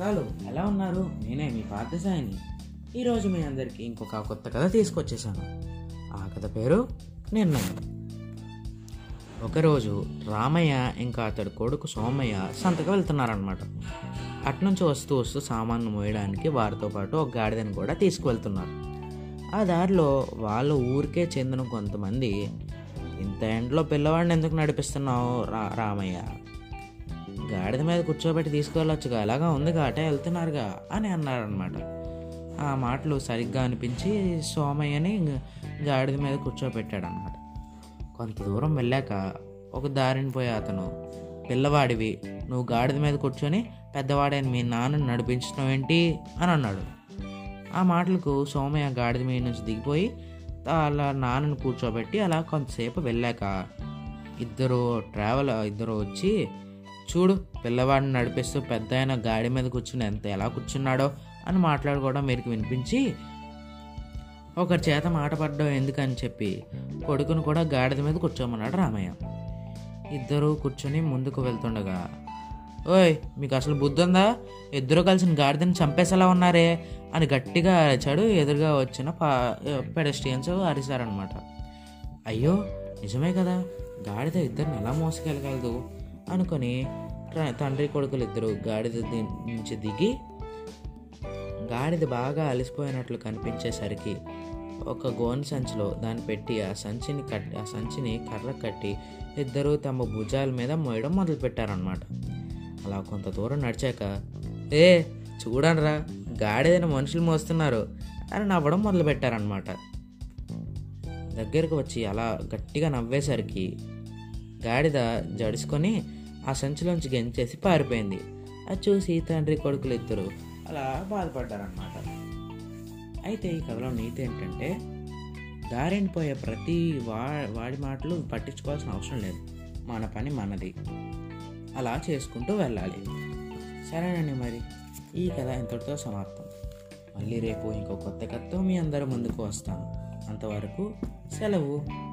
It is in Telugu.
నమస్కారాలు ఎలా ఉన్నారు? నేనే మీ పార్థసాయిని. ఈరోజు మీ అందరికీ ఇంకొక కొత్త కథ తీసుకొచ్చేసాను ఆ కథ పేరు నిర్ణయం. ఒకరోజు రామయ్య ఇంకా అతడి కొడుకు సోమయ్య సంతకు వెళ్తున్నారనమాట అట్నుంచి వస్తూ వస్తూ సామాన్లు మోయడానికి వారితో పాటు ఒక గాడిదని కూడా తీసుకువెళ్తున్నారు. ఆ దారిలో వాళ్ళ ఊరికే చెందిన కొంతమంది ఇంత ఎండలో పిల్లవాడిని ఎందుకు నడిపిస్తున్నావు రా రామయ్య? గాడిద మీద కూర్చోబెట్టి తీసుకెళ్ళొచ్చుగా ఎలాగా ఉందిగా అటే వెళ్తున్నారుగా అని అన్నారనమాట ఆ మాటలు సరిగ్గా అనిపించి సోమయ్యని గాడిద మీద కూర్చోబెట్టాడనమాట కొంత దూరం వెళ్ళాక ఒక దారిని పోయే అతను పిల్లవాడివి నువ్వు గాడిద మీద కూర్చొని పెద్దవాడైన మీ నాన్నని నడిపించడం ఏంటి అని అన్నాడు. ఆ మాటలకు సోమయ్య గాడిద మీద నుంచి దిగిపోయి అలా నాన్నని కూర్చోబెట్టి అలా కొంతసేపు వెళ్ళాక ఇద్దరు ట్రావెల్ ఇద్దరు వచ్చి చూడు పిల్లవాడిని నడిపిస్తూ పెద్ద ఆయన గాడి మీద కూర్చుని ఎంత ఎలా కూర్చున్నాడో అని మాట్లాడుకోవడం మీరు వినిపించి ఒకరి చేత మాట పడ్డం ఎందుకని చెప్పి కొడుకును కూడా గాడిద మీద కూర్చోమన్నాడు రామయ్య. ఇద్దరు కూర్చొని ముందుకు వెళ్తుండగా ఓయ్ మీకు అసలు బుద్ధి ఉందా? ఇద్దరు కలిసిన గాడిదని చంపేసేలా ఉన్నారే అని గట్టిగా అరిచాడు ఎదురుగా వచ్చిన పా పెడస్ట్రియన్స్ అరిశారనమాట అయ్యో నిజమే కదా గాడిద ఇద్దరిని ఎలా మోసుకెళ్ళగలదు అనుకొని తండ్రి కొడుకులు ఇద్దరు గాడిద నుంచి దిగి గాడిద బాగా అలసిపోయినట్లు కనిపించేసరికి ఒక గోన్ సంచిలో దాన్ని పెట్టి ఆ సంచిని కట్టి ఆ సంచిని కర్ర కట్టి ఇద్దరు తమ భుజాల మీద మోయడం మొదలుపెట్టారనమాట అలా కొంత దూరం నడిచాక ఏ చూడండిరా గాడిదని మనుషులు మోస్తున్నారు అని నవ్వడం మొదలుపెట్టారనమాట దగ్గరకు వచ్చి అలా గట్టిగా నవ్వేసరికి గాడిద జడుచుకొని ఆ సంచిలోంచి గెంచేసి పారిపోయింది. అది చూసి తండ్రి కొడుకులు ఇద్దరు అలా బాధపడ్డారనమాట అయితే ఈ కథలో నీతి ఏంటంటే దారిని పోయే ప్రతి వా వాడి మాటలు పట్టించుకోవాల్సిన అవసరం లేదు. మన పని మనది. అలా చేసుకుంటూ వెళ్ళాలి. సరేనండి మరి. ఈ కథ ఇంతటితో సమాప్తం. మళ్ళీ రేపు ఇంకో కొత్త కథతో మీ అందరి ముందుకు వస్తాను. అంతవరకు సెలవు.